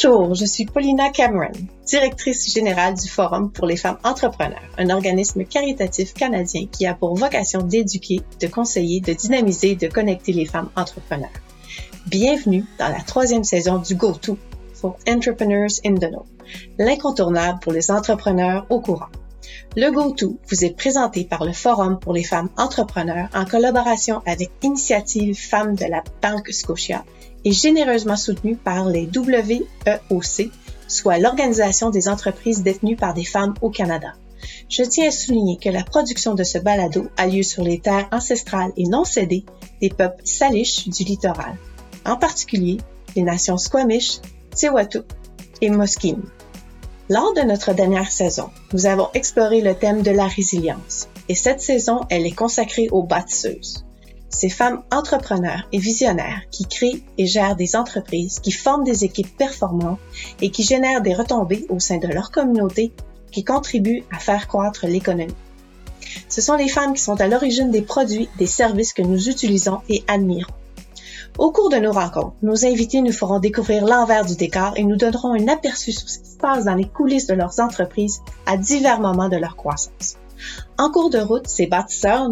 Bonjour, je suis Paulina Cameron, directrice générale du Forum pour les femmes entrepreneurs, un organisme caritatif canadien qui a pour vocation d'éduquer, de conseiller, de dynamiser et de connecter les femmes entrepreneurs. Bienvenue dans la troisième saison du GoTo for Entrepreneurs in the Know, l'incontournable pour les entrepreneurs au courant. Le GoTo vous est présenté par le Forum pour les femmes entrepreneurs en collaboration avec Initiative Femmes de la Banque Scotia et généreusement soutenu par les WEOC, soit l'Organisation des entreprises détenues par des femmes au Canada. Je tiens à souligner que la production de ce balado a lieu sur les terres ancestrales et non cédées des peuples salish du littoral, en particulier les nations Squamish, Tsewatu et Musqueam. Lors de notre dernière saison, nous avons exploré le thème de la résilience et cette saison, elle est consacrée aux bâtisseuses. Ces femmes entrepreneurs et visionnaires qui créent et gèrent des entreprises, qui forment des équipes performantes et qui génèrent des retombées au sein de leur communauté qui contribuent à faire croître l'économie. Ce sont les femmes qui sont à l'origine des produits, des services que nous utilisons et admirons. Au cours de nos rencontres, nos invités nous feront découvrir l'envers du décor et nous donneront un aperçu sur ce qui se passe dans les coulisses de leurs entreprises à divers moments de leur croissance. En cours de route, ces bâtisseurs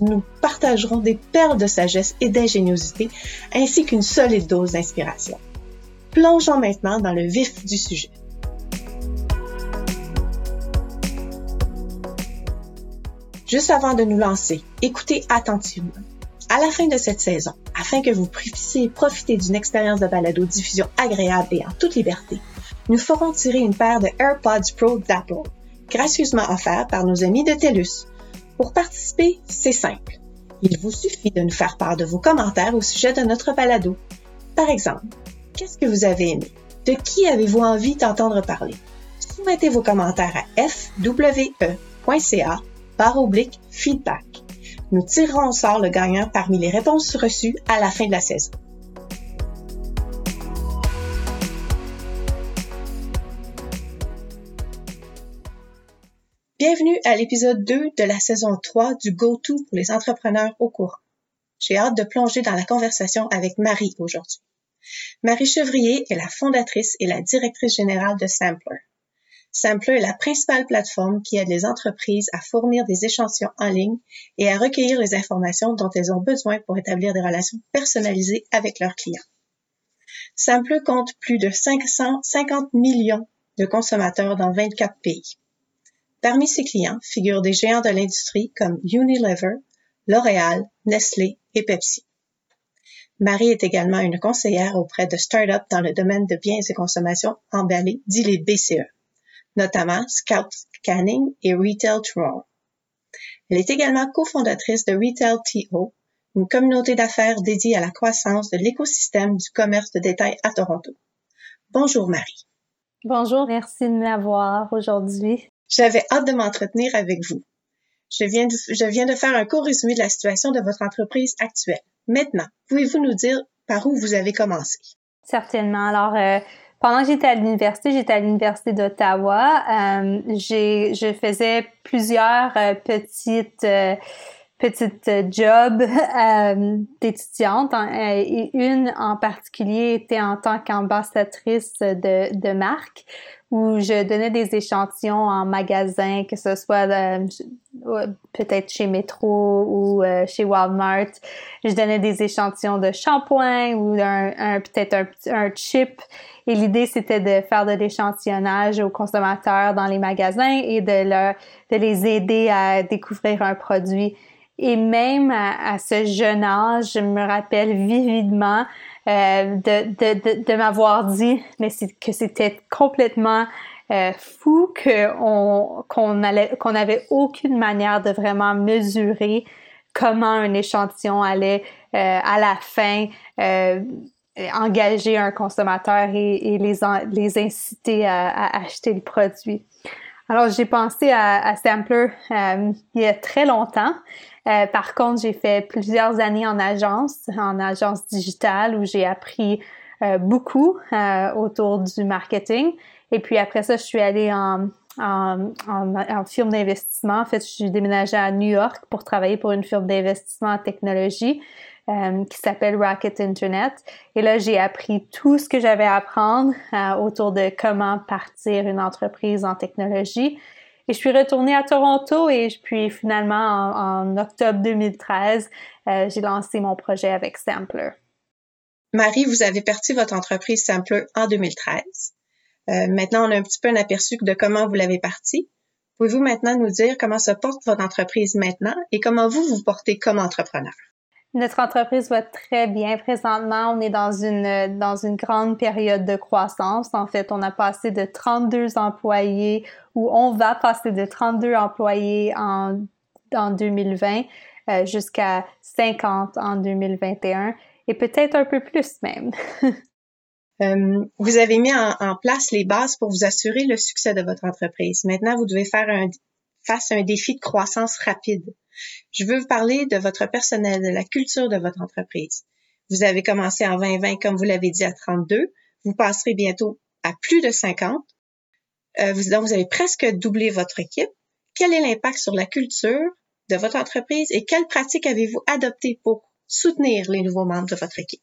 nous partagerons des perles de sagesse et d'ingéniosité ainsi qu'une solide dose d'inspiration. Plongeons maintenant dans le vif du sujet. Juste avant de nous lancer, écoutez attentivement. À la fin de cette saison, afin que vous puissiez profiter d'une expérience de balado-diffusion agréable et en toute liberté, nous ferons tirer une paire de AirPods Pro d'Apple, gracieusement offert par nos amis de TELUS. Pour participer, c'est simple. Il vous suffit de nous faire part de vos commentaires au sujet de notre balado. Par exemple, qu'est-ce que vous avez aimé? De qui avez-vous envie d'entendre parler? Soumettez vos commentaires à fwe.ca par oblique feedback. Nous tirerons au sort le gagnant parmi les réponses reçues à la fin de la saison. Bienvenue à l'épisode 2 de la saison 3 du GoTo pour les entrepreneurs au courant. J'ai hâte de plonger dans la conversation avec Marie aujourd'hui. Marie Chevrier est la fondatrice et la directrice générale de Sampler. Sampler est la principale plateforme qui aide les entreprises à fournir des échantillons en ligne et à recueillir les informations dont elles ont besoin pour établir des relations personnalisées avec leurs clients. Sampler compte plus de 550 millions de consommateurs dans 24 pays. Parmi ses clients figurent des géants de l'industrie comme Unilever, L'Oréal, Nestlé et Pepsi. Marie est également une conseillère auprès de startups dans le domaine de biens et consommation emballés, dit les BCE notamment Scout Canning et Retail Toronto. Elle est également cofondatrice de Retail TO, une communauté d'affaires dédiée à la croissance de l'écosystème du commerce de détail à Toronto. Bonjour Marie. Bonjour, merci de m'avoir aujourd'hui. J'avais hâte de m'entretenir avec vous. Je viens, de, je viens de faire un court résumé de la situation de votre entreprise actuelle. Maintenant, pouvez-vous nous dire par où vous avez commencé? Certainement. Alors, euh, pendant que j'étais à l'université, j'étais à l'université d'Ottawa. Euh, je faisais plusieurs euh, petites euh, petites jobs euh, d'étudiante et une en particulier était en tant qu'ambassadrice de, de marque où je donnais des échantillons en magasin, que ce soit peut-être chez Metro ou chez Walmart. Je donnais des échantillons de shampoing ou un, un peut-être un, un chip et l'idée, c'était de faire de l'échantillonnage aux consommateurs dans les magasins et de, leur, de les aider à découvrir un produit. Et même à, ce jeune âge, je me rappelle vividement euh, de, de, de, m'avoir dit mais que c'était complètement euh, fou qu'on qu'on qu'on n'avait aucune manière de vraiment mesurer comment un échantillon allait euh, à la fin euh, engager un consommateur et, les, les inciter à, acheter le produit. Alors, j'ai pensé à, Sampler euh, il y a très longtemps. Euh, par contre, j'ai fait plusieurs années en agence, en agence digitale, où j'ai appris euh, beaucoup autour du marketing. Et puis après ça, je suis allée en, en, en, firme d'investissement. En fait, je suis déménagée à New York pour travailler pour une firme d'investissement en technologie. Euh, qui s'appelle Rocket Internet. Et là, j'ai appris tout ce que j'avais à apprendre euh, autour de comment partir une entreprise en technologie. Et je suis retournée à Toronto et puis finalement, en, octobre 2013, euh, j'ai lancé mon projet avec Sampler. Marie, vous avez parti votre entreprise Sampler en 2013. maintenant, on a un petit peu un aperçu de comment vous l'avez parti. Pouvez-vous maintenant nous dire comment se porte votre entreprise maintenant et comment vous vous portez comme entrepreneur? Notre entreprise va très bien présentement. On est dans une, dans une grande période de croissance. En fait, on a passé de 32 employés ou on va passer de 32 employés en, en 2020 euh, jusqu'à 50 en 2021 et peut-être un peu plus même. Euh, vous avez mis en, place les bases pour vous assurer le succès de votre entreprise. Maintenant, vous devez faire face à un défi de croissance rapide. Je veux vous parler de votre personnel, de la culture de votre entreprise. Vous avez commencé en 2020, comme vous l'avez dit, à 32. Vous passerez bientôt à plus de 50. Euh, vous, donc, vous avez presque doublé votre équipe. Quel est l'impact sur la culture de votre entreprise et quelles pratiques avez-vous adoptées pour soutenir les nouveaux membres de votre équipe?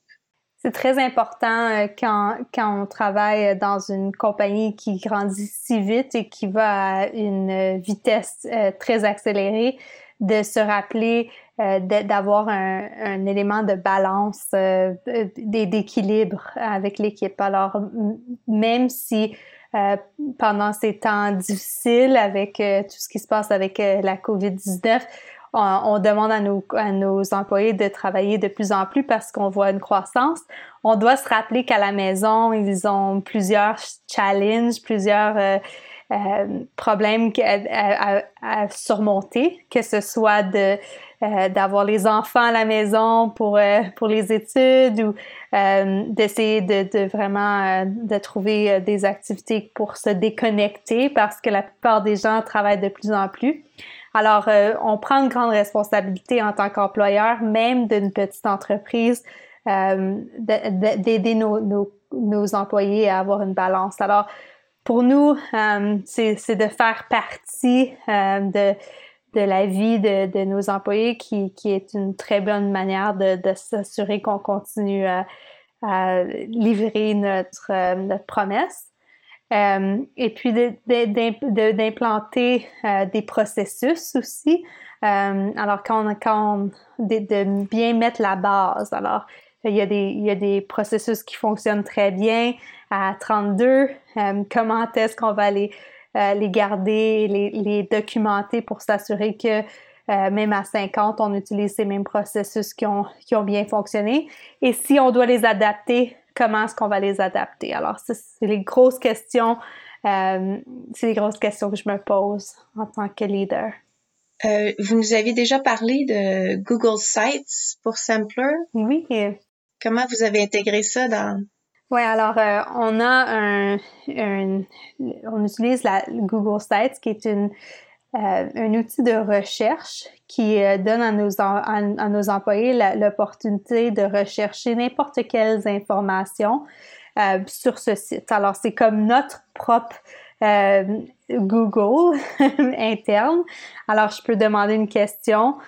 c'est très important euh, quand, on travaille dans une compagnie qui grandit si vite et qui va à une vitesse euh, très accélérée de se rappeler euh, d'avoir un, un, élément de balance, d'équilibre avec l'équipe. Alors, même si pendant ces temps difficiles avec tout ce qui se passe avec la COVID-19, on, demande à nos, à nos employés de travailler de plus en plus parce qu'on voit une croissance. On doit se rappeler qu'à la maison, ils ont plusieurs challenges, plusieurs euh, euh, problèmes à, à, surmonter, que ce soit de euh, d'avoir les enfants à la maison pour pour les études ou d'essayer de, de, vraiment de trouver des activités pour se déconnecter parce que la plupart des gens travaillent de plus en plus. Alors, euh, on prend une grande responsabilité en tant qu'employeur, même d'une petite entreprise, euh, d'aider nos, nos, nos, employés à avoir une balance. Alors, pour nous, euh, c'est de faire partie de, de la vie de, de, nos employés qui, qui est une très bonne manière de, de s'assurer qu'on continue à, à, livrer notre, notre promesse. Euh, et puis d'implanter euh, des processus aussi. Euh, alors, quand, quand de, de, bien mettre la base. Alors, il y, a des, il y a des processus qui fonctionnent très bien à 32. comment est-ce qu'on va les, les garder, les, les documenter pour s'assurer que même à 50, on utilise ces mêmes processus qui ont, qui ont bien fonctionné? Et si on doit les adapter comment est-ce qu'on va les adapter? Alors, c'est les grosses questions, euh, c'est les grosses questions que je me pose en tant que leader. Euh, vous nous avez déjà parlé de Google Sites pour Sampler. Oui. Comment vous avez intégré ça dans... Oui, alors euh, on a un, on utilise la Google Sites qui est euh, un outil de recherche qui euh, donne à nos, à, nos employés l'opportunité de rechercher n'importe quelles informations sur ce site. Alors, c'est comme notre propre Google interne. Alors, je peux demander une question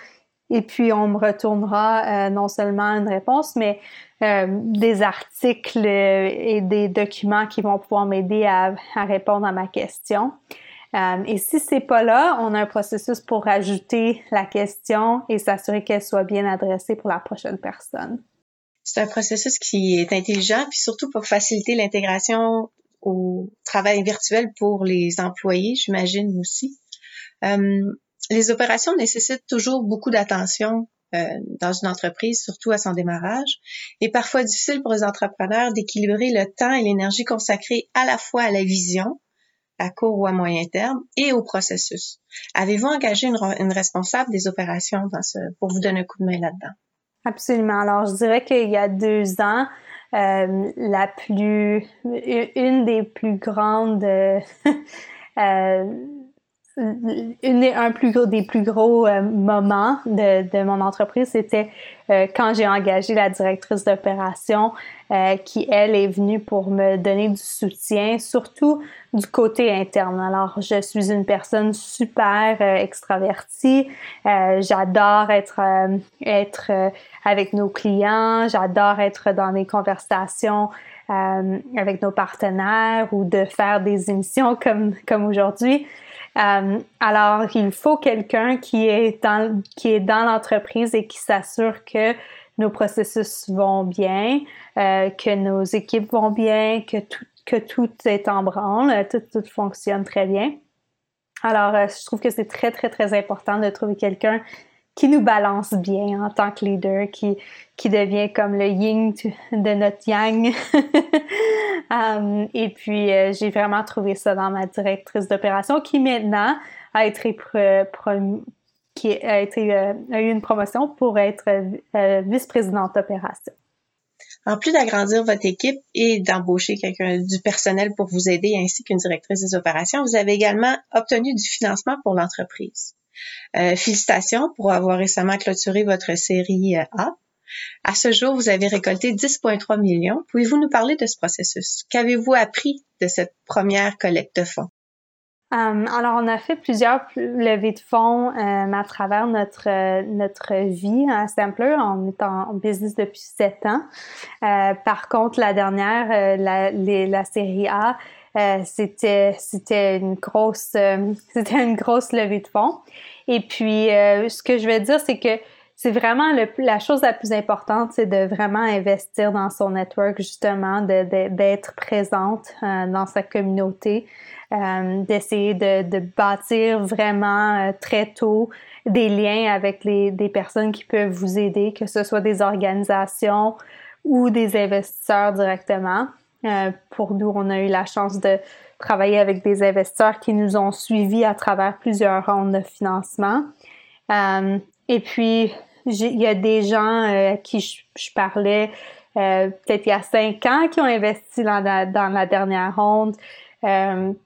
et puis on me retournera non seulement une réponse, mais des articles et des documents qui vont pouvoir m'aider à, répondre à ma question. Euh, et si c'est pas là, on a un processus pour ajouter la question et s'assurer qu'elle soit bien adressée pour la prochaine personne. C'est un processus qui est intelligent, puis surtout pour faciliter l'intégration au travail virtuel pour les employés, j'imagine aussi. Euh, les opérations nécessitent toujours beaucoup d'attention euh, dans une entreprise, surtout à son démarrage, et parfois difficile pour les entrepreneurs d'équilibrer le temps et l'énergie consacrés à la fois à la vision, à court ou à moyen terme et au processus. Avez-vous engagé une, responsable des opérations dans ce, pour vous donner un coup de main là-dedans? Absolument. Alors, je dirais qu'il y a deux ans, euh, la plus, une des plus grandes euh, une, un plus gros, des plus gros euh, moments de, de, mon entreprise, c'était euh, quand j'ai engagé la directrice d'opération euh, qui, elle, est venue pour me donner du soutien, surtout du côté interne. Alors, je suis une personne super extravertie. j'adore être, être avec nos clients. J'adore être dans des conversations avec nos partenaires ou de faire des émissions comme, comme aujourd'hui. Euh, alors, il faut quelqu'un qui est dans, qui est dans l'entreprise et qui s'assure que nos processus vont bien, euh, que nos équipes vont bien, que tout, que tout est en branle, tout, tout fonctionne très bien. Alors, euh, je trouve que c'est très, très, très important de trouver quelqu'un qui nous balance bien en tant que leader, qui, qui devient comme le yin de notre yang. um, et puis, euh, j'ai vraiment trouvé ça dans ma directrice d'opération qui maintenant a été, qui euh, a eu une promotion pour être euh, vice-présidente d'opération. En plus d'agrandir votre équipe et d'embaucher quelqu'un du personnel pour vous aider ainsi qu'une directrice des opérations, vous avez également obtenu du financement pour l'entreprise. Euh, félicitations pour avoir récemment clôturé votre série euh, A. À ce jour, vous avez récolté 10,3 millions. Pouvez-vous nous parler de ce processus? Qu'avez-vous appris de cette première collecte de fonds? Euh, alors, on a fait plusieurs levées de fonds à travers notre notre vie à Sampler. On est en, business depuis sept ans. par contre, la dernière, la, la série A, euh, c'était c'était une grosse euh, c'était une grosse levée de fonds. Et puis euh, ce que je veux dire c'est que c'est vraiment le, la chose la plus importante, c'est de vraiment investir dans son network, justement, d'être de, présente dans sa communauté, d'essayer de, de, bâtir vraiment très tôt des liens avec les, des personnes qui peuvent vous aider, que ce soit des organisations ou des investisseurs directement. Euh, pour nous, on a eu la chance de travailler avec des investisseurs qui nous ont suivis à travers plusieurs rondes de financement. Euh, et puis, il y a des gens euh, à qui je, parlais peut-être il y a cinq ans qui ont investi dans la dernière ronde.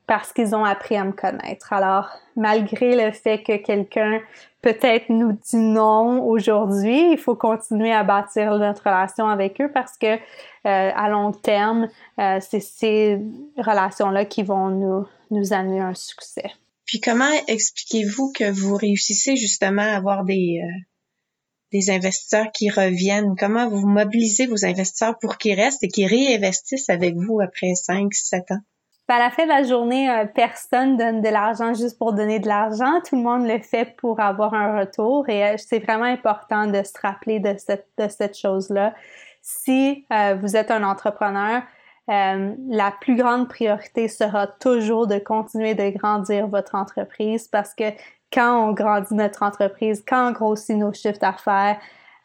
Parce qu'ils ont appris à me connaître. Alors, malgré le fait que quelqu'un peut-être nous dit non aujourd'hui, il faut continuer à bâtir notre relation avec eux parce que euh, à long terme, euh, c'est ces relations-là qui vont nous, nous amener un succès. Puis comment expliquez-vous que vous réussissez justement à avoir des, des investisseurs qui reviennent? Comment vous mobilisez vos investisseurs pour qu'ils restent et qu'ils réinvestissent avec vous après 5, 7 ans? À la fin de la journée, euh, personne donne de l'argent juste pour donner de l'argent. Tout le monde le fait pour avoir un retour et euh, c'est vraiment important de se rappeler de cette, de cette chose-là. Si euh, vous êtes un entrepreneur, la plus grande priorité sera toujours de continuer de grandir votre entreprise parce que quand on grandit notre entreprise, quand on grossit nos chiffres d'affaires,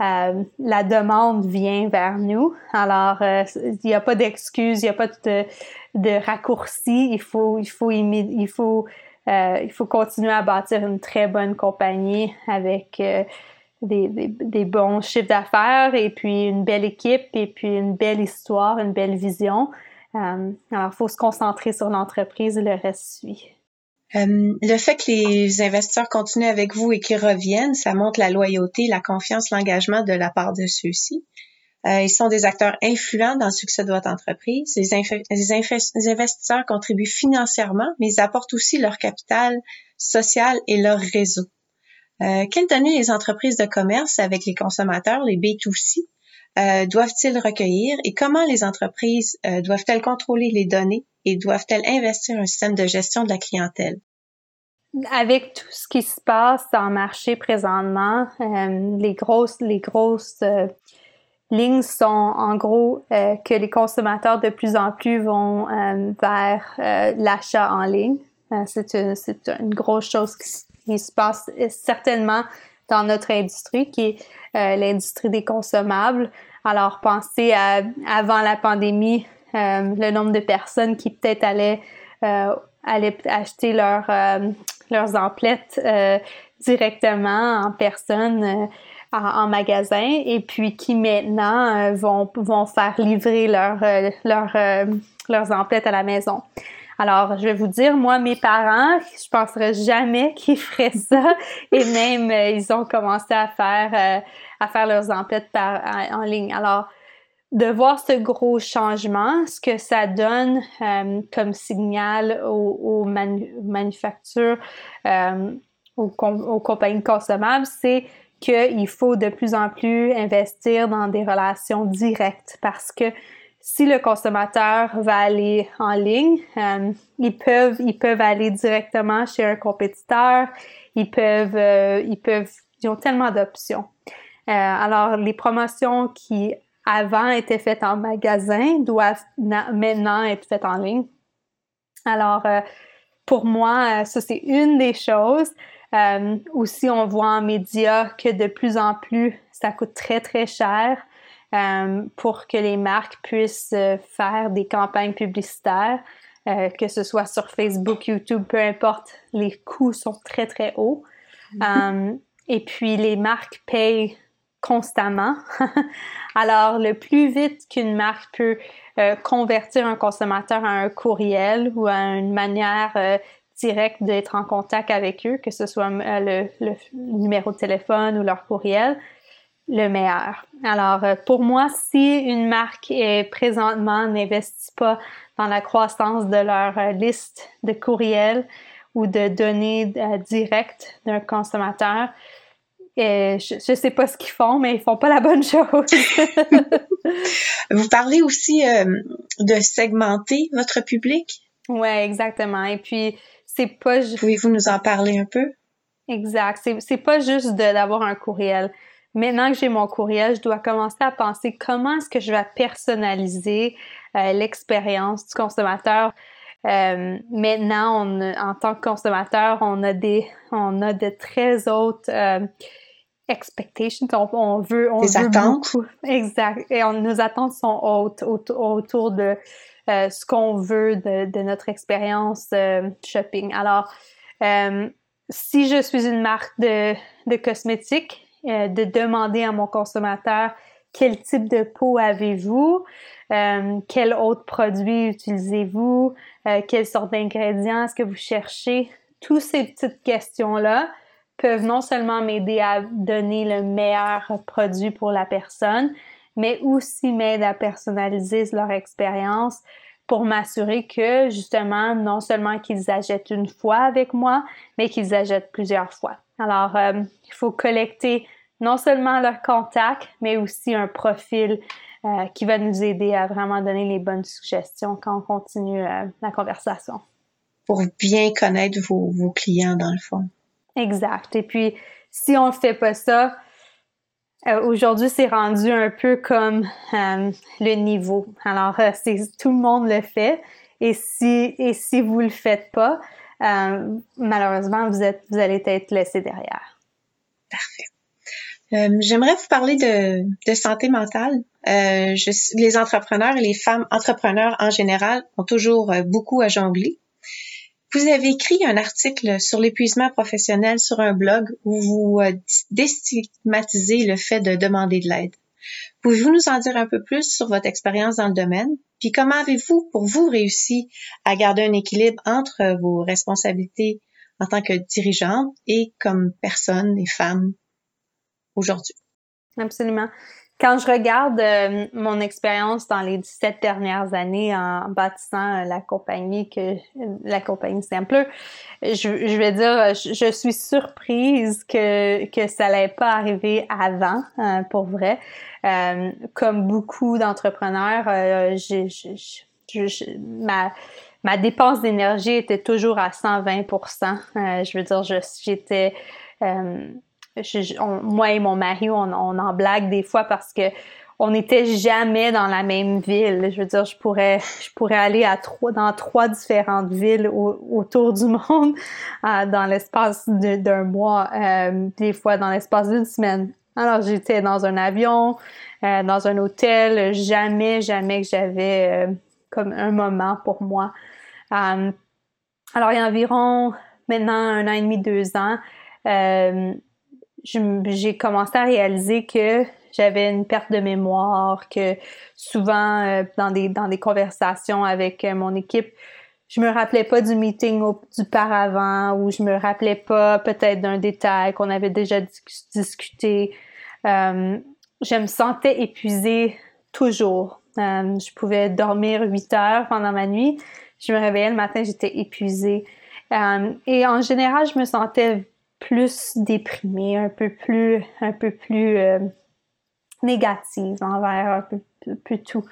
euh, la demande vient vers nous. Alors, euh, il n'y a pas d'excuses, il n'y a pas de, de raccourci. Il faut, il faut, il faut, euh, il faut continuer à bâtir une très bonne compagnie avec des, des, bons chiffres d'affaires et puis une belle équipe et puis une belle histoire, une belle vision. alors, il faut se concentrer sur l'entreprise et le reste suit. Euh, le fait que les investisseurs continuent avec vous et qu'ils reviennent, ça montre la loyauté, la confiance, l'engagement de la part de ceux-ci. Euh, ils sont des acteurs influents dans le succès de votre entreprise. Les, investisseurs contribuent financièrement, mais ils apportent aussi leur capital social et leur réseau. Euh, quelles données les entreprises de commerce avec les consommateurs, les B2C, euh, doivent-ils recueillir et comment les entreprises doivent-elles contrôler les données? Et doivent-elles investir un système de gestion de la clientèle? Avec tout ce qui se passe dans le marché présentement, euh, les grosses, grosses lignes sont en gros que les consommateurs de plus en plus vont vers l'achat en ligne. c'est une, grosse chose qui, se passe certainement dans notre industrie, qui est euh, l'industrie des consommables. Alors, pensez à avant la pandémie, euh, le nombre de personnes qui peut-être allaient, euh, allaient acheter leur, leurs emplettes directement en personne en, magasin et puis qui maintenant vont, vont faire livrer leur, leur, leurs emplettes à la maison. Alors, je vais vous dire, moi, mes parents, je penserais jamais qu'ils feraient ça. et même, euh, ils ont commencé à faire, euh, à faire leurs emplettes par, en ligne. Alors, de voir ce gros changement, ce que ça donne euh, comme signal aux, manufactures, aux, aux, compagnies consommables, c'est qu'il faut de plus en plus investir dans des relations directes parce que si le consommateur va aller en ligne, euh, ils peuvent ils peuvent aller directement chez un compétiteur, ils peuvent euh, ils peuvent ils ont tellement d'options. Euh, alors les promotions qui avant étaient faites en magasin doivent maintenant être faites en ligne. Alors pour moi, ça c'est une des choses. aussi, on voit en médias que de plus en plus, ça coûte très très cher euh, pour que les marques puissent euh, faire des campagnes publicitaires, euh, que ce soit sur Facebook, YouTube, peu importe, les coûts sont très, très hauts. Mm-hmm. et puis, les marques payent constamment. Alors, le plus vite qu'une marque peut convertir un consommateur à un courriel ou à une manière directe d'être en contact avec eux, que ce soit le, numéro de téléphone ou leur courriel, le meilleur. Alors, euh, pour moi, si une marque est présentement n'investit pas dans la croissance de leur euh, liste de courriels ou de données euh, directes d'un consommateur, et je ne sais pas ce qu'ils font, mais ils font pas la bonne chose. Vous parlez aussi de segmenter votre public? Oui, exactement. Et puis, c'est pas. Pouvez-vous nous en parler un peu? Exact. C'est, c'est pas juste d'avoir un courriel maintenant que j'ai mon courriel, je dois commencer à penser comment est-ce que je vais personnaliser euh, l'expérience du consommateur. Euh, maintenant, on, en tant que consommateur, on a des, on a de très hautes euh, expectations. On, veut, on des attentes. Beaucoup. Exact. Et on, nos attentes sont hautes autour, de ce qu'on veut de, de, notre expérience shopping. Alors, si je suis une marque de, de cosmétiques, euh, de demander à mon consommateur quel type de peau avez-vous, euh, quel autre produit utilisez-vous, euh, quelle sorte d'ingrédients est-ce que vous cherchez. Toutes ces petites questions-là peuvent non seulement m'aider à donner le meilleur produit pour la personne, mais aussi m'aider à personnaliser leur expérience pour m'assurer que justement, non seulement qu'ils achètent une fois avec moi, mais qu'ils achètent plusieurs fois. Alors, il faut collecter non seulement leur contact, mais aussi un profil euh, qui va nous aider à vraiment donner les bonnes suggestions quand on continue euh, la conversation. Pour bien connaître vos, clients, dans le fond. Exact. Et puis, si on ne fait pas ça, euh, aujourd'hui, c'est rendu un peu comme le niveau. Alors, c'est tout le monde le fait. Et si, et si vous ne le faites pas, malheureusement, vous, êtes, vous allez être laissé derrière. Parfait. Euh, j'aimerais vous parler de, de santé mentale. Euh, les entrepreneurs et les femmes entrepreneurs en général ont toujours euh, beaucoup à jongler. Vous avez écrit un article sur l'épuisement professionnel sur un blog où vous déstigmatisez le fait de demander de l'aide. Pouvez-vous nous en dire un peu plus sur votre expérience dans le domaine? Puis comment avez-vous, pour vous, réussi à garder un équilibre entre vos responsabilités en tant que dirigeante et comme personne et femme aujourd'hui? Absolument. Quand je regarde euh, mon expérience dans les 17 dernières années en bâtissant euh, la compagnie que la compagnie Simple, je, je vais dire je, suis surprise que que ça n'allait pas arriver avant euh, pour vrai. comme beaucoup d'entrepreneurs, ma ma dépense d'énergie était toujours à 120 Je veux dire j'étais moi et mon mari, on, en blague des fois parce que on n'était jamais dans la même ville. Je veux dire, je pourrais, je pourrais aller à trois, dans trois différentes villes autour du monde euh, dans l'espace d'un mois, euh, des fois dans l'espace d'une semaine. Alors, j'étais dans un avion, euh, dans un hôtel, jamais, jamais que j'avais comme un moment pour moi. alors, il y a environ maintenant un an et demi, deux ans, j'ai commencé à réaliser que j'avais une perte de mémoire, que souvent euh, dans des dans des conversations avec euh, mon équipe, je me rappelais pas du meeting au, du paravent ou je me rappelais pas peut-être d'un détail qu'on avait déjà discuté. Euh, je me sentais épuisée toujours. Euh, je pouvais dormir 8 heures pendant ma nuit. Je me réveillais le matin, j'étais épuisée. Et en général, je me sentais plus déprimée, un peu plus, un peu plus euh, négative envers un peu, peu tout.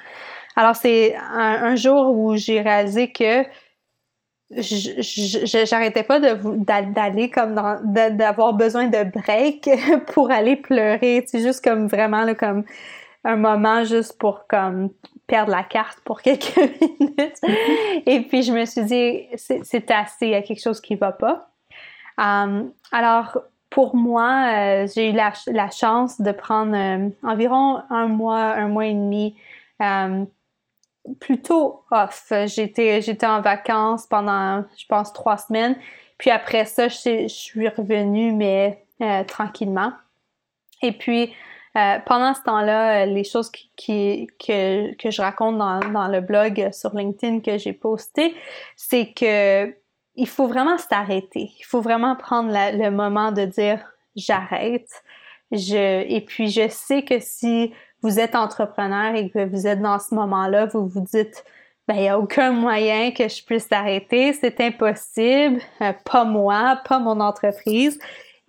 Alors, c'est un, jour où j'ai réalisé que j'arrêtais pas d'aller comme d'avoir besoin de break pour aller pleurer. C'est juste comme vraiment là, comme un moment juste pour comme perdre la carte pour quelques minutes. Et puis je me suis dit c'est assez, il y a quelque chose qui va pas. Um, alors pour moi, euh, j'ai eu la, chance de prendre euh, environ un mois, un mois et demi um, plutôt off. J'étais, j'étais en vacances pendant, je pense, trois semaines. Puis après ça, je, suis revenue, mais euh, tranquillement. Et puis, euh, pendant ce temps-là, les choses que, que je raconte dans le blog sur LinkedIn que j'ai posté, c'est que il faut vraiment s'arrêter. Il faut vraiment prendre le moment de dire j'arrête. Je, et puis, je sais que si vous êtes entrepreneur et que vous êtes dans ce moment-là, vous vous dites, ben, il n'y a aucun moyen que je puisse arrêter, c'est impossible, euh, pas moi, pas mon entreprise.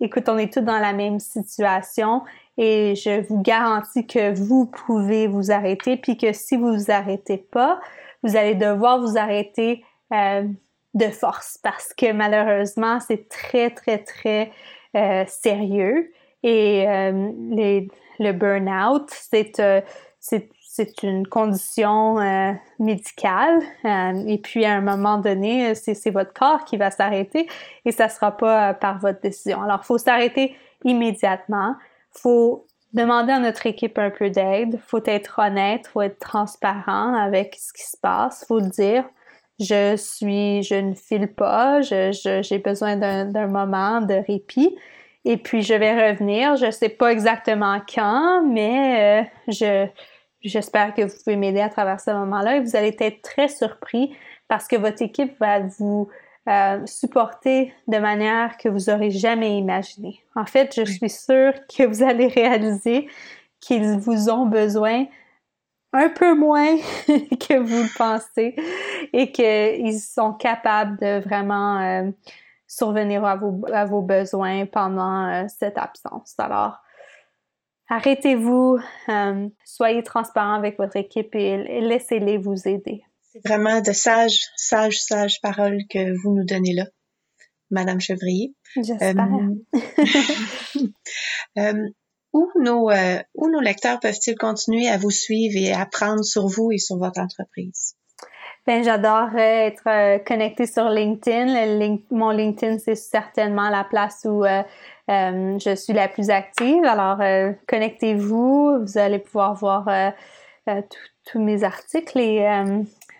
Écoute, on est tous dans la même situation et je vous garantis que vous pouvez vous arrêter, puis que si vous vous arrêtez pas, vous allez devoir vous arrêter euh, de force parce que malheureusement, c'est très, très, très euh, sérieux et les, le burn-out, c'est euh, c'est une condition euh, médicale euh, et puis à un moment donné, c'est votre corps qui va s'arrêter et ça sera pas par votre décision. Alors, il faut s'arrêter immédiatement. faut demander à notre équipe un peu d'aide. faut être honnête, faut être transparent avec ce qui se passe. faut dire, je suis, je ne file pas, j'ai je, besoin d'un moment de répit. Et puis, je vais revenir. Je ne sais pas exactement quand, mais euh, je, j'espère que vous pouvez m'aider à travers ce moment-là et vous allez être très surpris parce que votre équipe va vous euh, supporter de manière que vous n'aurez jamais imaginé. En fait, je suis sûre que vous allez réaliser qu'ils vous ont besoin un peu moins que vous le pensez et qu'ils sont capables de vraiment euh, survenir à vos, à vos besoins pendant euh, cette absence. Alors, arrêtez-vous, euh, soyez transparent avec votre équipe et, laissez-les vous aider. C'est vraiment de sages, sages, sages paroles que vous nous donnez là, Madame Chevrier. J'espère. Euh, où, nos, où nos lecteurs peuvent-ils continuer à vous suivre et apprendre sur vous et sur votre entreprise? Ben, j'adore être euh, connectée sur LinkedIn. mon LinkedIn, c'est certainement la place où euh, euh, je suis la plus active. Alors, connectez-vous. Vous allez pouvoir voir tous mes articles et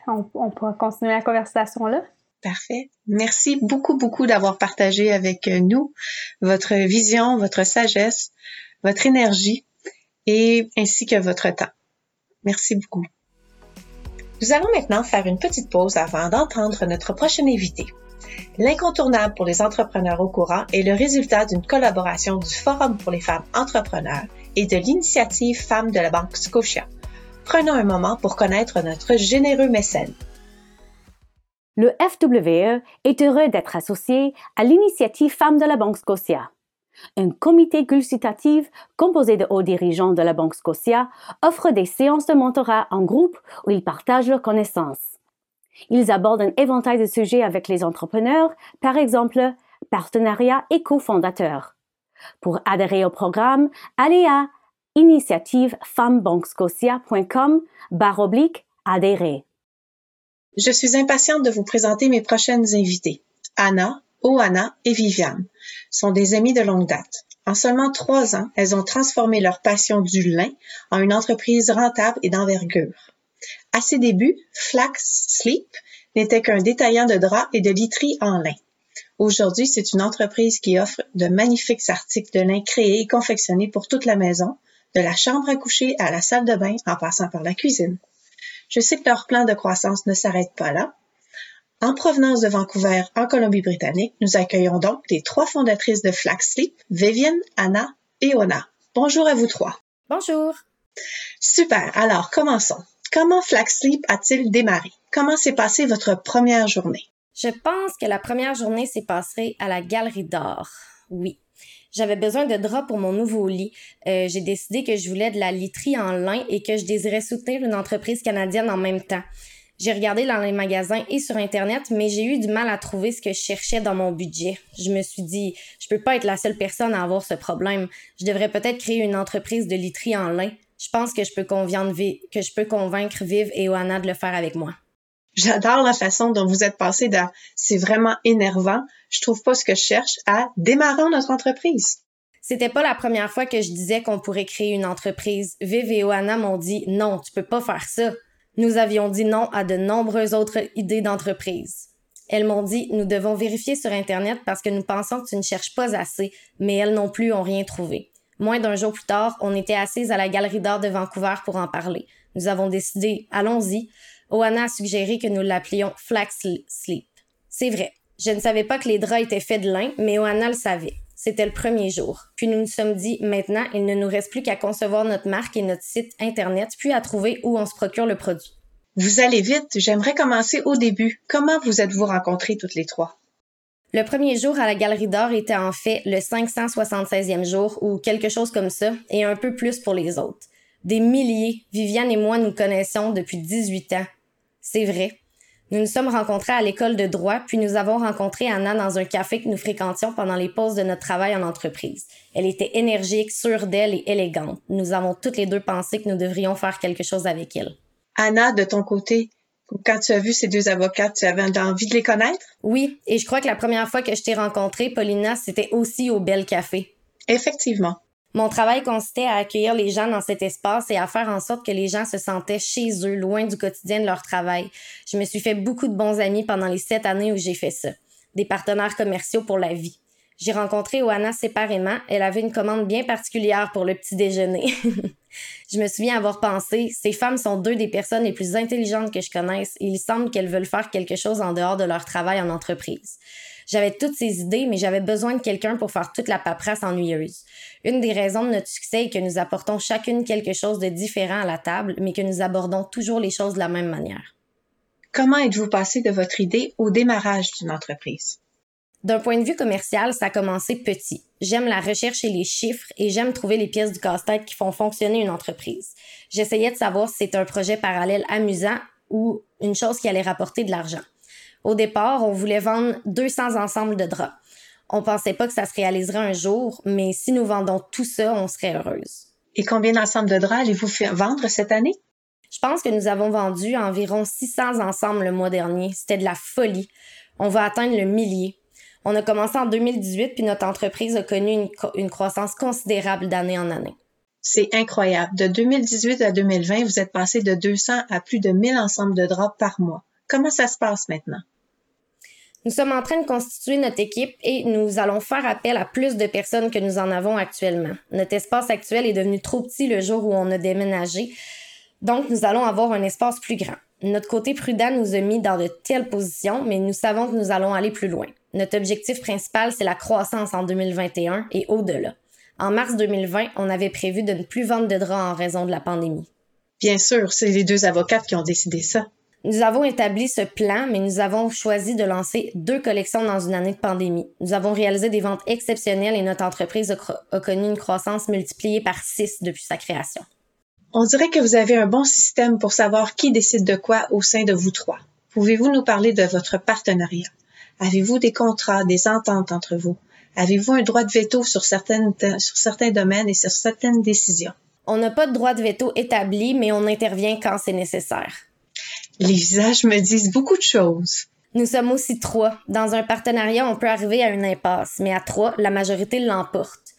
on, on pourra continuer la conversation là. Parfait. Merci beaucoup, beaucoup d'avoir partagé avec nous votre vision, votre sagesse, votre énergie et ainsi que votre temps. Merci beaucoup. Nous allons maintenant faire une petite pause avant d'entendre notre prochain invité. L'incontournable pour les entrepreneurs au courant est le résultat d'une collaboration du Forum pour les femmes entrepreneurs et de l'initiative Femmes de la Banque Scotia. Prenons un moment pour connaître notre généreux mécène. Le FWE est heureux d'être associé à l'initiative Femmes de la Banque Scotia. Un comité consultatif composé de hauts dirigeants de la Banque Scotia offre des séances de mentorat en groupe où ils partagent leurs connaissances. Ils abordent un éventail de sujets avec les entrepreneurs, par exemple partenariat et cofondateurs. Pour adhérer au programme, allez à initiativefemmesbanquescotia.com barre oblique adhérer. Je suis impatiente de vous présenter mes prochaines invitées. Anna, Oana et Viviane sont des amies de longue date. En seulement trois ans, elles ont transformé leur passion du lin en une entreprise rentable et d'envergure. À ses débuts, Flax Sleep n'était qu'un détaillant de draps et de literie en lin. Aujourd'hui, c'est une entreprise qui offre de magnifiques articles de lin créés et confectionnés pour toute la maison, de la chambre à coucher à la salle de bain en passant par la cuisine. Je sais que leur plan de croissance ne s'arrête pas là. En provenance de Vancouver, en Colombie-Britannique, nous accueillons donc les trois fondatrices de Flax Sleep, Vivian, Anna et Ona. Bonjour à vous trois. Bonjour. Super. Alors, commençons. Comment Flax Sleep a-t-il démarré? Comment s'est passée votre première journée? Je pense que la première journée s'est passée à la Galerie d'Or. Oui. J'avais besoin de draps pour mon nouveau lit. Euh, j'ai décidé que je voulais de la literie en lin et que je désirais soutenir une entreprise canadienne en même temps. J'ai regardé dans les magasins et sur Internet, mais j'ai eu du mal à trouver ce que je cherchais dans mon budget. Je me suis dit, je peux pas être la seule personne à avoir ce problème. Je devrais peut-être créer une entreprise de literie en lin. Je pense que je peux, que je peux convaincre Viv et Oana de le faire avec moi. J'adore la façon dont vous êtes passé de c'est vraiment énervant, je trouve pas ce que je cherche à démarrer notre entreprise. C'était pas la première fois que je disais qu'on pourrait créer une entreprise. Viv et Oana m'ont dit non, tu peux pas faire ça. Nous avions dit non à de nombreuses autres idées d'entreprise. Elles m'ont dit nous devons vérifier sur Internet parce que nous pensons que tu ne cherches pas assez, mais elles non plus ont rien trouvé. Moins d'un jour plus tard, on était assises à la Galerie d'art de Vancouver pour en parler. Nous avons décidé, allons-y. Oana a suggéré que nous l'appelions Flax Sleep. C'est vrai. Je ne savais pas que les draps étaient faits de lin, mais Oana le savait. C'était le premier jour. Puis nous nous sommes dit, maintenant, il ne nous reste plus qu'à concevoir notre marque et notre site Internet, puis à trouver où on se procure le produit. Vous allez vite. J'aimerais commencer au début. Comment vous êtes-vous rencontrées toutes les trois? Le premier jour à la Galerie d'Or était en fait le 576e jour ou quelque chose comme ça, et un peu plus pour les autres. Des milliers, Viviane et moi nous connaissons depuis 18 ans. C'est vrai. Nous nous sommes rencontrés à l'école de droit, puis nous avons rencontré Anna dans un café que nous fréquentions pendant les pauses de notre travail en entreprise. Elle était énergique, sûre d'elle et élégante. Nous avons toutes les deux pensé que nous devrions faire quelque chose avec elle. Anna, de ton côté, quand tu as vu ces deux avocates, tu avais envie de les connaître? Oui, et je crois que la première fois que je t'ai rencontrée, Paulina, c'était aussi au Bel Café. Effectivement. Mon travail consistait à accueillir les gens dans cet espace et à faire en sorte que les gens se sentaient chez eux, loin du quotidien de leur travail. Je me suis fait beaucoup de bons amis pendant les sept années où j'ai fait ça. Des partenaires commerciaux pour la vie. J'ai rencontré Oana séparément. Elle avait une commande bien particulière pour le petit déjeuner. je me souviens avoir pensé, ces femmes sont deux des personnes les plus intelligentes que je connaisse et il semble qu'elles veulent faire quelque chose en dehors de leur travail en entreprise. J'avais toutes ces idées, mais j'avais besoin de quelqu'un pour faire toute la paperasse ennuyeuse. Une des raisons de notre succès est que nous apportons chacune quelque chose de différent à la table, mais que nous abordons toujours les choses de la même manière. Comment êtes-vous passé de votre idée au démarrage d'une entreprise? D'un point de vue commercial, ça a commencé petit. J'aime la recherche et les chiffres et j'aime trouver les pièces du casse-tête qui font fonctionner une entreprise. J'essayais de savoir si c'était un projet parallèle amusant ou une chose qui allait rapporter de l'argent. Au départ, on voulait vendre 200 ensembles de draps. On pensait pas que ça se réaliserait un jour, mais si nous vendons tout ça, on serait heureuse. Et combien d'ensembles de draps allez-vous faire vendre cette année? Je pense que nous avons vendu environ 600 ensembles le mois dernier. C'était de la folie. On va atteindre le millier. On a commencé en 2018, puis notre entreprise a connu une, croissance considérable d'année en année. C'est incroyable. De 2018 à 2020, vous êtes passé de 200 à plus de 1000 ensembles de draps par mois. Comment ça se passe maintenant? Nous sommes en train de constituer notre équipe et nous allons faire appel à plus de personnes que nous en avons actuellement. Notre espace actuel est devenu trop petit le jour où on a déménagé, donc nous allons avoir un espace plus grand. Notre côté prudent nous a mis dans de telles positions, mais nous savons que nous allons aller plus loin. Notre objectif principal, c'est la croissance en 2021 et au-delà. En mars 2020, on avait prévu de ne plus vendre de draps en raison de la pandémie. Bien sûr, c'est les deux avocates qui ont décidé ça. Nous avons établi ce plan, mais nous avons choisi de lancer deux collections dans une année de pandémie. Nous avons réalisé des ventes exceptionnelles et notre entreprise a, connu une croissance multipliée par six depuis sa création. On dirait que vous avez un bon système pour savoir qui décide de quoi au sein de vous trois. Pouvez-vous nous parler de votre partenariat? Avez-vous des contrats, des ententes entre vous? Avez-vous un droit de veto sur, certaines, sur certains domaines et sur certaines décisions? On n'a pas de droit de veto établi, mais on intervient quand c'est nécessaire. Les visages me disent beaucoup de choses. Nous sommes aussi trois. Dans un partenariat, on peut arriver à une impasse, mais à trois, la majorité l'emporte.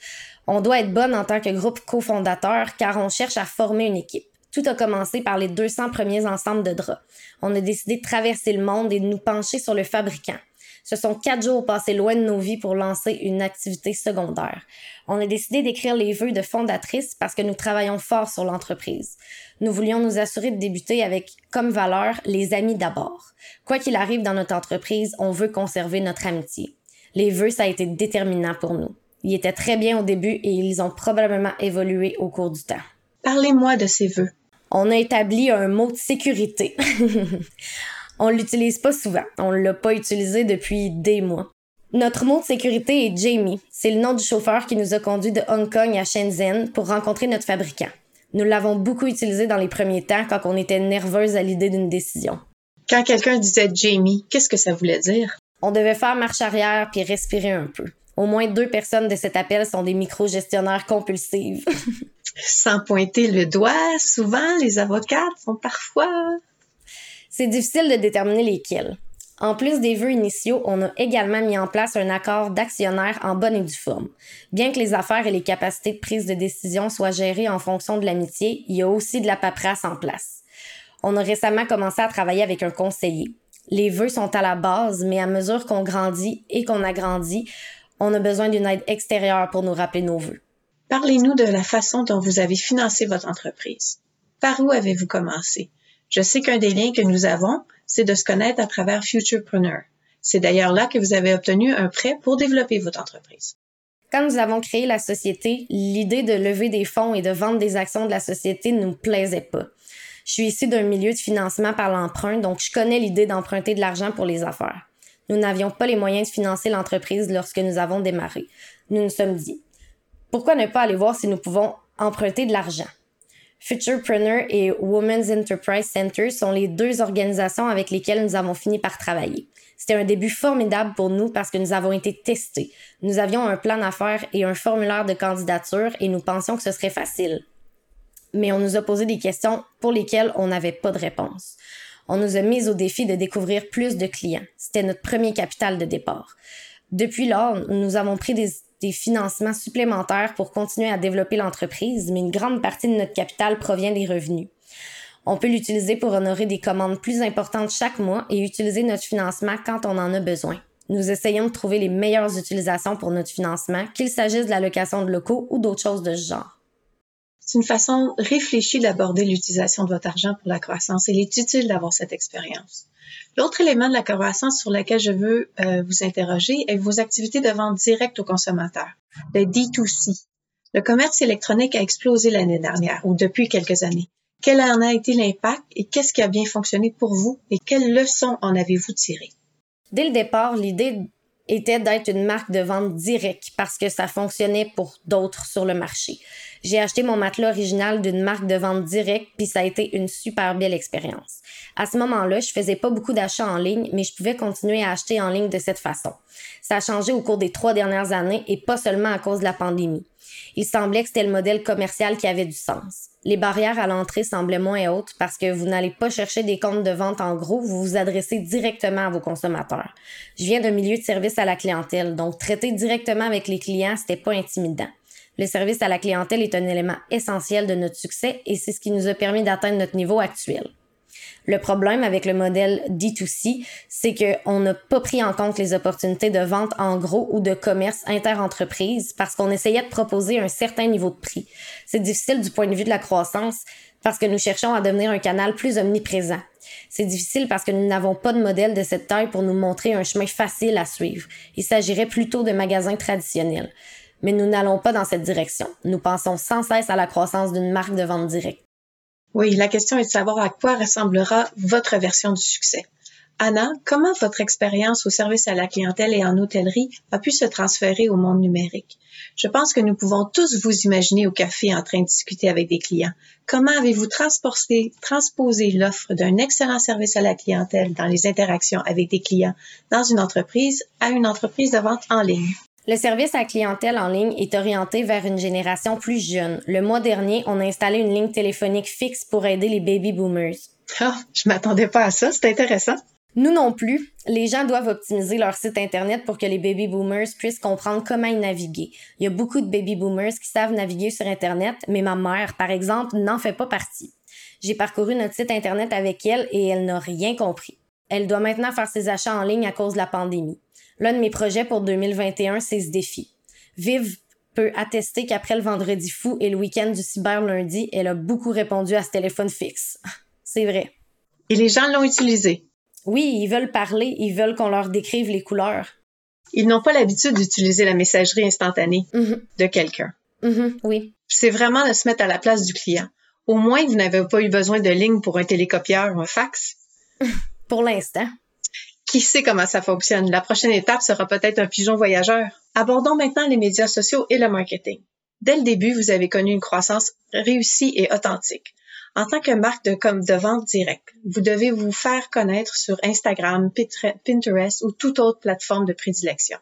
On doit être bonne en tant que groupe cofondateur car on cherche à former une équipe. Tout a commencé par les 200 premiers ensembles de draps. On a décidé de traverser le monde et de nous pencher sur le fabricant. Ce sont quatre jours passés loin de nos vies pour lancer une activité secondaire. On a décidé d'écrire les vœux de fondatrice parce que nous travaillons fort sur l'entreprise. Nous voulions nous assurer de débuter avec comme valeur les amis d'abord. Quoi qu'il arrive dans notre entreprise, on veut conserver notre amitié. Les vœux, ça a été déterminant pour nous. Ils étaient très bien au début et ils ont probablement évolué au cours du temps. Parlez-moi de ces vœux. On a établi un mot de sécurité. on l'utilise pas souvent. On l'a pas utilisé depuis des mois. Notre mot de sécurité est Jamie. C'est le nom du chauffeur qui nous a conduits de Hong Kong à Shenzhen pour rencontrer notre fabricant. Nous l'avons beaucoup utilisé dans les premiers temps quand on était nerveuse à l'idée d'une décision. Quand quelqu'un disait Jamie, qu'est-ce que ça voulait dire? On devait faire marche arrière puis respirer un peu. Au moins deux personnes de cet appel sont des micro-gestionnaires compulsives. Sans pointer le doigt, souvent les avocats sont parfois... C'est difficile de déterminer lesquels. En plus des vœux initiaux, on a également mis en place un accord d'actionnaire en bonne et due forme. Bien que les affaires et les capacités de prise de décision soient gérées en fonction de l'amitié, il y a aussi de la paperasse en place. On a récemment commencé à travailler avec un conseiller. Les vœux sont à la base, mais à mesure qu'on grandit et qu'on agrandit, on a besoin d'une aide extérieure pour nous rappeler nos vœux. Parlez-nous de la façon dont vous avez financé votre entreprise. Par où avez-vous commencé? Je sais qu'un des liens que nous avons, c'est de se connaître à travers Futurepreneur. C'est d'ailleurs là que vous avez obtenu un prêt pour développer votre entreprise. Quand nous avons créé la société, l'idée de lever des fonds et de vendre des actions de la société ne nous plaisait pas. Je suis ici d'un milieu de financement par l'emprunt, donc je connais l'idée d'emprunter de l'argent pour les affaires. Nous n'avions pas les moyens de financer l'entreprise lorsque nous avons démarré. Nous nous sommes dit, pourquoi ne pas aller voir si nous pouvons emprunter de l'argent? Futurepreneur et Women's Enterprise Center sont les deux organisations avec lesquelles nous avons fini par travailler. C'était un début formidable pour nous parce que nous avons été testés. Nous avions un plan d'affaires et un formulaire de candidature et nous pensions que ce serait facile. Mais on nous a posé des questions pour lesquelles on n'avait pas de réponse. On nous a mis au défi de découvrir plus de clients. C'était notre premier capital de départ. Depuis lors, nous avons pris des des financements supplémentaires pour continuer à développer l'entreprise, mais une grande partie de notre capital provient des revenus. On peut l'utiliser pour honorer des commandes plus importantes chaque mois et utiliser notre financement quand on en a besoin. Nous essayons de trouver les meilleures utilisations pour notre financement, qu'il s'agisse de la location de locaux ou d'autres choses de ce genre. C'est une façon réfléchie d'aborder l'utilisation de votre argent pour la croissance. Il est utile d'avoir cette expérience. L'autre élément de la croissance sur lequel je veux euh, vous interroger est vos activités de vente directe aux consommateurs, le D2C. Le commerce électronique a explosé l'année dernière ou depuis quelques années. Quel en a été l'impact et qu'est-ce qui a bien fonctionné pour vous et quelles leçons en avez-vous tirées? Dès le départ, l'idée était d'être une marque de vente directe parce que ça fonctionnait pour d'autres sur le marché. J'ai acheté mon matelas original d'une marque de vente directe puis ça a été une super belle expérience. À ce moment-là, je faisais pas beaucoup d'achats en ligne, mais je pouvais continuer à acheter en ligne de cette façon. Ça a changé au cours des trois dernières années et pas seulement à cause de la pandémie. Il semblait que c'était le modèle commercial qui avait du sens. Les barrières à l'entrée semblaient moins hautes parce que vous n'allez pas chercher des comptes de vente en gros, vous vous adressez directement à vos consommateurs. Je viens d'un milieu de service à la clientèle, donc traiter directement avec les clients, c'était pas intimidant. Le service à la clientèle est un élément essentiel de notre succès et c'est ce qui nous a permis d'atteindre notre niveau actuel. Le problème avec le modèle D2C, c'est qu'on n'a pas pris en compte les opportunités de vente en gros ou de commerce inter-entreprise parce qu'on essayait de proposer un certain niveau de prix. C'est difficile du point de vue de la croissance parce que nous cherchons à devenir un canal plus omniprésent. C'est difficile parce que nous n'avons pas de modèle de cette taille pour nous montrer un chemin facile à suivre. Il s'agirait plutôt de magasins traditionnels. Mais nous n'allons pas dans cette direction. Nous pensons sans cesse à la croissance d'une marque de vente directe. Oui, la question est de savoir à quoi ressemblera votre version du succès. Anna, comment votre expérience au service à la clientèle et en hôtellerie a pu se transférer au monde numérique? Je pense que nous pouvons tous vous imaginer au café en train de discuter avec des clients. Comment avez-vous transposé, transposé l'offre d'un excellent service à la clientèle dans les interactions avec des clients dans une entreprise à une entreprise de vente en ligne? Le service à clientèle en ligne est orienté vers une génération plus jeune. Le mois dernier, on a installé une ligne téléphonique fixe pour aider les baby boomers. Ah, je m'attendais pas à ça, c'est intéressant. Nous non plus. Les gens doivent optimiser leur site Internet pour que les baby boomers puissent comprendre comment y naviguer. Il y a beaucoup de baby boomers qui savent naviguer sur Internet, mais ma mère, par exemple, n'en fait pas partie. J'ai parcouru notre site Internet avec elle et elle n'a rien compris. Elle doit maintenant faire ses achats en ligne à cause de la pandémie. L'un de mes projets pour 2021, c'est ce défi. Vive peut attester qu'après le vendredi fou et le week-end du cyber lundi, elle a beaucoup répondu à ce téléphone fixe. c'est vrai. Et les gens l'ont utilisé. Oui, ils veulent parler, ils veulent qu'on leur décrive les couleurs. Ils n'ont pas l'habitude d'utiliser la messagerie instantanée Mhm. de quelqu'un. Mhm, oui. C'est vraiment de se mettre à la place du client. Au moins, vous n'avez pas eu besoin de ligne pour un télécopieur ou un fax. Pour l'instant. Qui sait comment ça fonctionne? La prochaine étape sera peut-être un pigeon voyageur. Abordons maintenant les médias sociaux et le marketing. Dès le début, vous avez connu une croissance réussie et authentique. En tant que marque de, comme de vente directe, vous devez vous faire connaître sur Instagram, Pinterest ou toute autre plateforme de prédilection.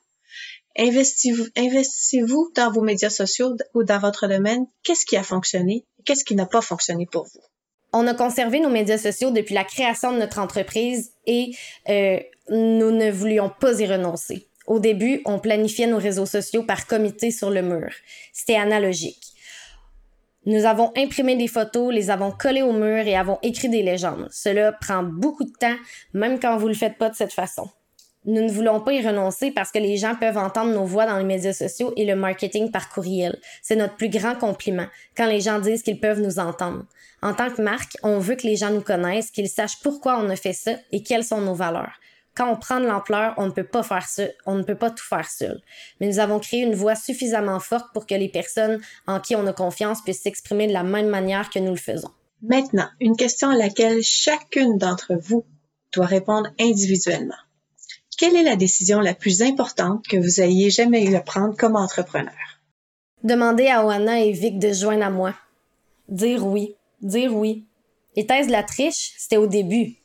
Investissez-vous investissez-vous dans vos médias sociaux ou dans votre domaine? Qu'est-ce qui a fonctionné? Qu'est-ce qui n'a pas fonctionné pour vous? On a conservé nos médias sociaux depuis la création de notre entreprise et euh, nous ne voulions pas y renoncer. Au début, on planifiait nos réseaux sociaux par comité sur le mur. C'était analogique. Nous avons imprimé des photos, les avons collées au mur et avons écrit des légendes. Cela prend beaucoup de temps, même quand vous le faites pas de cette façon. Nous ne voulons pas y renoncer parce que les gens peuvent entendre nos voix dans les médias sociaux et le marketing par courriel. C'est notre plus grand compliment quand les gens disent qu'ils peuvent nous entendre. En tant que marque, on veut que les gens nous connaissent, qu'ils sachent pourquoi on a fait ça et quelles sont nos valeurs. Quand on prend de l'ampleur, on ne peut pas faire ça, on ne peut pas tout faire seul. Mais nous avons créé une voix suffisamment forte pour que les personnes en qui on a confiance puissent s'exprimer de la même manière que nous le faisons. Maintenant, une question à laquelle chacune d'entre vous doit répondre individuellement. Quelle est la décision la plus importante que vous ayez jamais eu à prendre comme entrepreneur? Demander à Oana et Vic de se joindre à moi. Dire oui. Dire oui. Était-ce de la triche? C'était au début.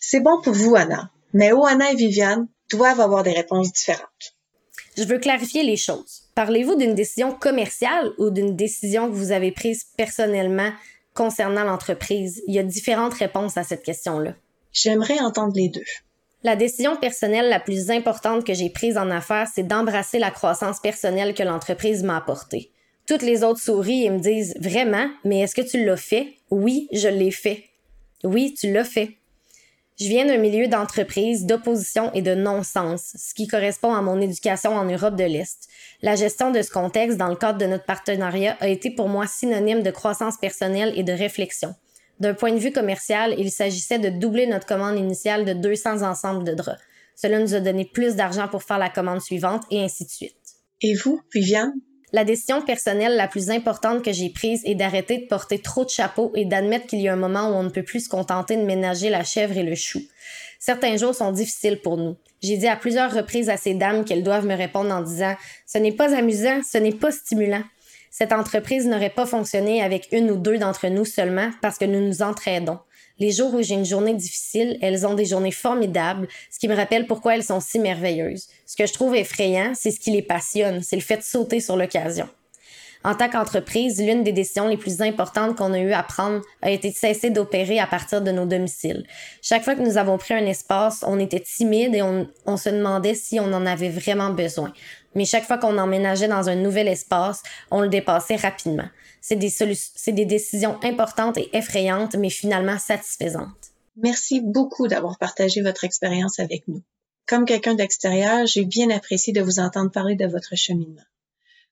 C'est bon pour vous, Anna, mais Oana et Viviane doivent avoir des réponses différentes. Je veux clarifier les choses. Parlez-vous d'une décision commerciale ou d'une décision que vous avez prise personnellement concernant l'entreprise? Il y a différentes réponses à cette question-là. J'aimerais entendre les deux. La décision personnelle la plus importante que j'ai prise en affaires, c'est d'embrasser la croissance personnelle que l'entreprise m'a apportée. Toutes les autres sourient et me disent Vraiment, mais est-ce que tu l'as fait? Oui, je l'ai fait. Oui, tu l'as fait. Je viens d'un milieu d'entreprise, d'opposition et de non-sens, ce qui correspond à mon éducation en Europe de l'Est. La gestion de ce contexte dans le cadre de notre partenariat a été pour moi synonyme de croissance personnelle et de réflexion. D'un point de vue commercial, il s'agissait de doubler notre commande initiale de 200 ensembles de draps. Cela nous a donné plus d'argent pour faire la commande suivante et ainsi de suite. Et vous, Viviane? La décision personnelle la plus importante que j'ai prise est d'arrêter de porter trop de chapeaux et d'admettre qu'il y a un moment où on ne peut plus se contenter de ménager la chèvre et le chou. Certains jours sont difficiles pour nous. J'ai dit à plusieurs reprises à ces dames qu'elles doivent me répondre en disant Ce n'est pas amusant, ce n'est pas stimulant. Cette entreprise n'aurait pas fonctionné avec une ou deux d'entre nous seulement parce que nous nous entraidons. Les jours où j'ai une journée difficile, elles ont des journées formidables, ce qui me rappelle pourquoi elles sont si merveilleuses. Ce que je trouve effrayant, c'est ce qui les passionne, c'est le fait de sauter sur l'occasion. En tant qu'entreprise, l'une des décisions les plus importantes qu'on a eu à prendre a été de cesser d'opérer à partir de nos domiciles. Chaque fois que nous avons pris un espace, on était timide et on, on se demandait si on en avait vraiment besoin. Mais chaque fois qu'on emménageait dans un nouvel espace, on le dépassait rapidement. C'est des, décisions importantes et effrayantes, mais finalement satisfaisantes. Merci beaucoup d'avoir partagé votre expérience avec nous. Comme quelqu'un d'extérieur, j'ai bien apprécié de vous entendre parler de votre cheminement.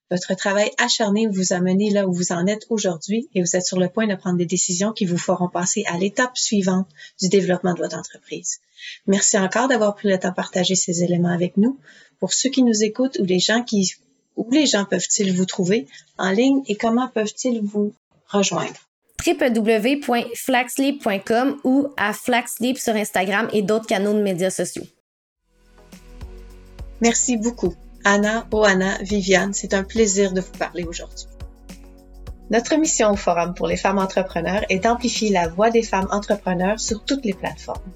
Votre travail acharné vous a mené là où vous en êtes aujourd'hui et vous êtes sur le point de prendre des décisions qui vous feront passer à l'étape suivante du développement de votre entreprise. Merci encore d'avoir pris le temps de partager ces éléments avec nous. Pour ceux qui nous écoutent ou les gens qui, où les gens peuvent-ils vous trouver en ligne et comment peuvent-ils vous rejoindre? www.flaxleap.com ou à Flaxleap sur Instagram et d'autres canaux de médias sociaux. Merci beaucoup. Anna, Oana, Viviane, c'est un plaisir de vous parler aujourd'hui. Notre mission au Forum pour les femmes entrepreneurs est d'amplifier la voix des femmes entrepreneurs sur toutes les plateformes.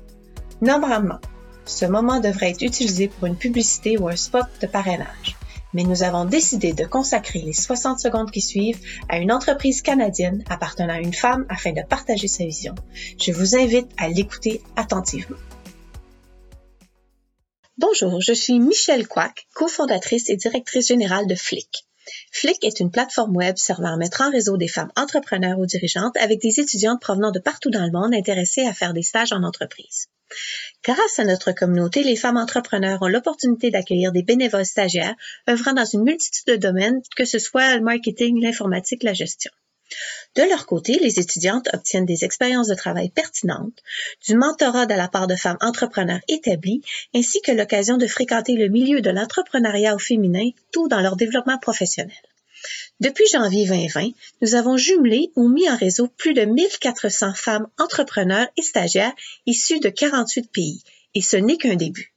Normalement, ce moment devrait être utilisé pour une publicité ou un spot de parrainage, mais nous avons décidé de consacrer les 60 secondes qui suivent à une entreprise canadienne appartenant à une femme afin de partager sa vision. Je vous invite à l'écouter attentivement. Bonjour, je suis Michelle Quack, cofondatrice et directrice générale de Flick. Flick est une plateforme web servant à mettre en réseau des femmes entrepreneurs ou dirigeantes avec des étudiantes provenant de partout dans le monde intéressées à faire des stages en entreprise. Grâce à notre communauté, les femmes entrepreneurs ont l'opportunité d'accueillir des bénévoles stagiaires œuvrant dans une multitude de domaines, que ce soit le marketing, l'informatique, la gestion. De leur côté, les étudiantes obtiennent des expériences de travail pertinentes, du mentorat de la part de femmes entrepreneurs établies, ainsi que l'occasion de fréquenter le milieu de l'entrepreneuriat au féminin, tout dans leur développement professionnel. Depuis janvier 2020, nous avons jumelé ou mis en réseau plus de 1400 femmes entrepreneurs et stagiaires issues de 48 pays, et ce n'est qu'un début.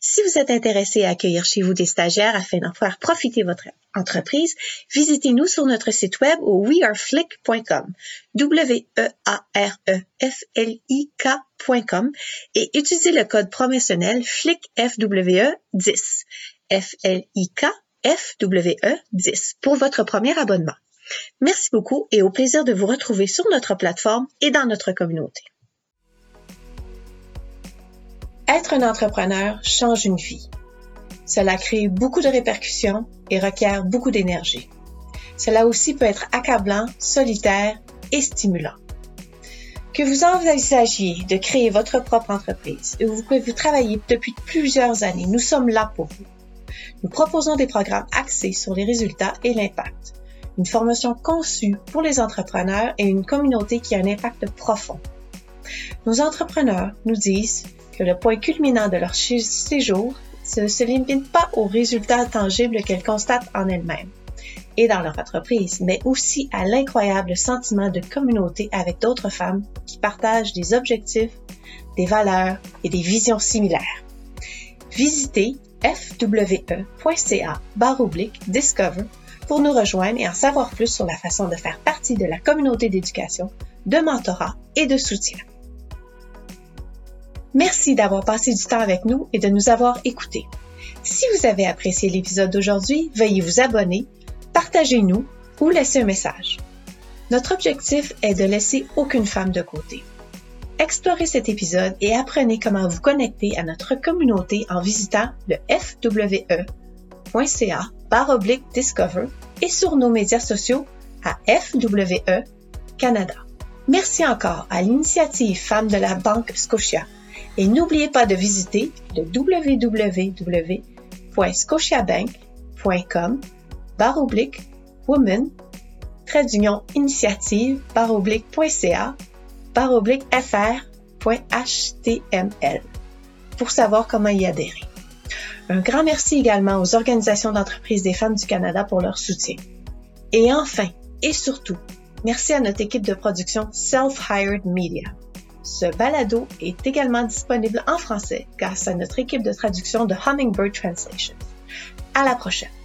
Si vous êtes intéressé à accueillir chez vous des stagiaires afin d'en faire profiter votre entreprise, visitez-nous sur notre site web au weareflick.com, W-E-A-R-E-F-L-I-K.com et utilisez le code promotionnel FLICFWE 10, F-L-I-K FWE 10 pour votre premier abonnement. Merci beaucoup et au plaisir de vous retrouver sur notre plateforme et dans notre communauté. Être un entrepreneur change une vie. Cela crée beaucoup de répercussions et requiert beaucoup d'énergie. Cela aussi peut être accablant, solitaire et stimulant. Que vous envisagiez de créer votre propre entreprise vous pouvez vous travailler depuis plusieurs années, nous sommes là pour vous. Nous proposons des programmes axés sur les résultats et l'impact, une formation conçue pour les entrepreneurs et une communauté qui a un impact profond. Nos entrepreneurs nous disent que le point culminant de leur séjour ne se limite pas aux résultats tangibles qu'elles constatent en elles-mêmes et dans leur entreprise, mais aussi à l'incroyable sentiment de communauté avec d'autres femmes qui partagent des objectifs, des valeurs et des visions similaires. Visitez fwe.ca discover pour nous rejoindre et en savoir plus sur la façon de faire partie de la communauté d'éducation, de mentorat et de soutien. Merci d'avoir passé du temps avec nous et de nous avoir écoutés. Si vous avez apprécié l'épisode d'aujourd'hui, veuillez vous abonner, partagez-nous ou laisser un message. Notre objectif est de laisser aucune femme de côté. Explorez cet épisode et apprenez comment vous connecter à notre communauté en visitant le fwe.ca discover et sur nos médias sociaux à FWE Canada. Merci encore à l'initiative Femmes de la Banque Scotia et n'oubliez pas de visiter le www.scotiabank.com baroblique woman trait d'union initiative baroblique.ca baroblique fr.html pour savoir comment y adhérer. Un grand merci également aux organisations d'entreprises des femmes du Canada pour leur soutien. Et enfin, et surtout, merci à notre équipe de production Self-Hired Media. Ce balado est également disponible en français grâce à notre équipe de traduction de Hummingbird Translation. À la prochaine!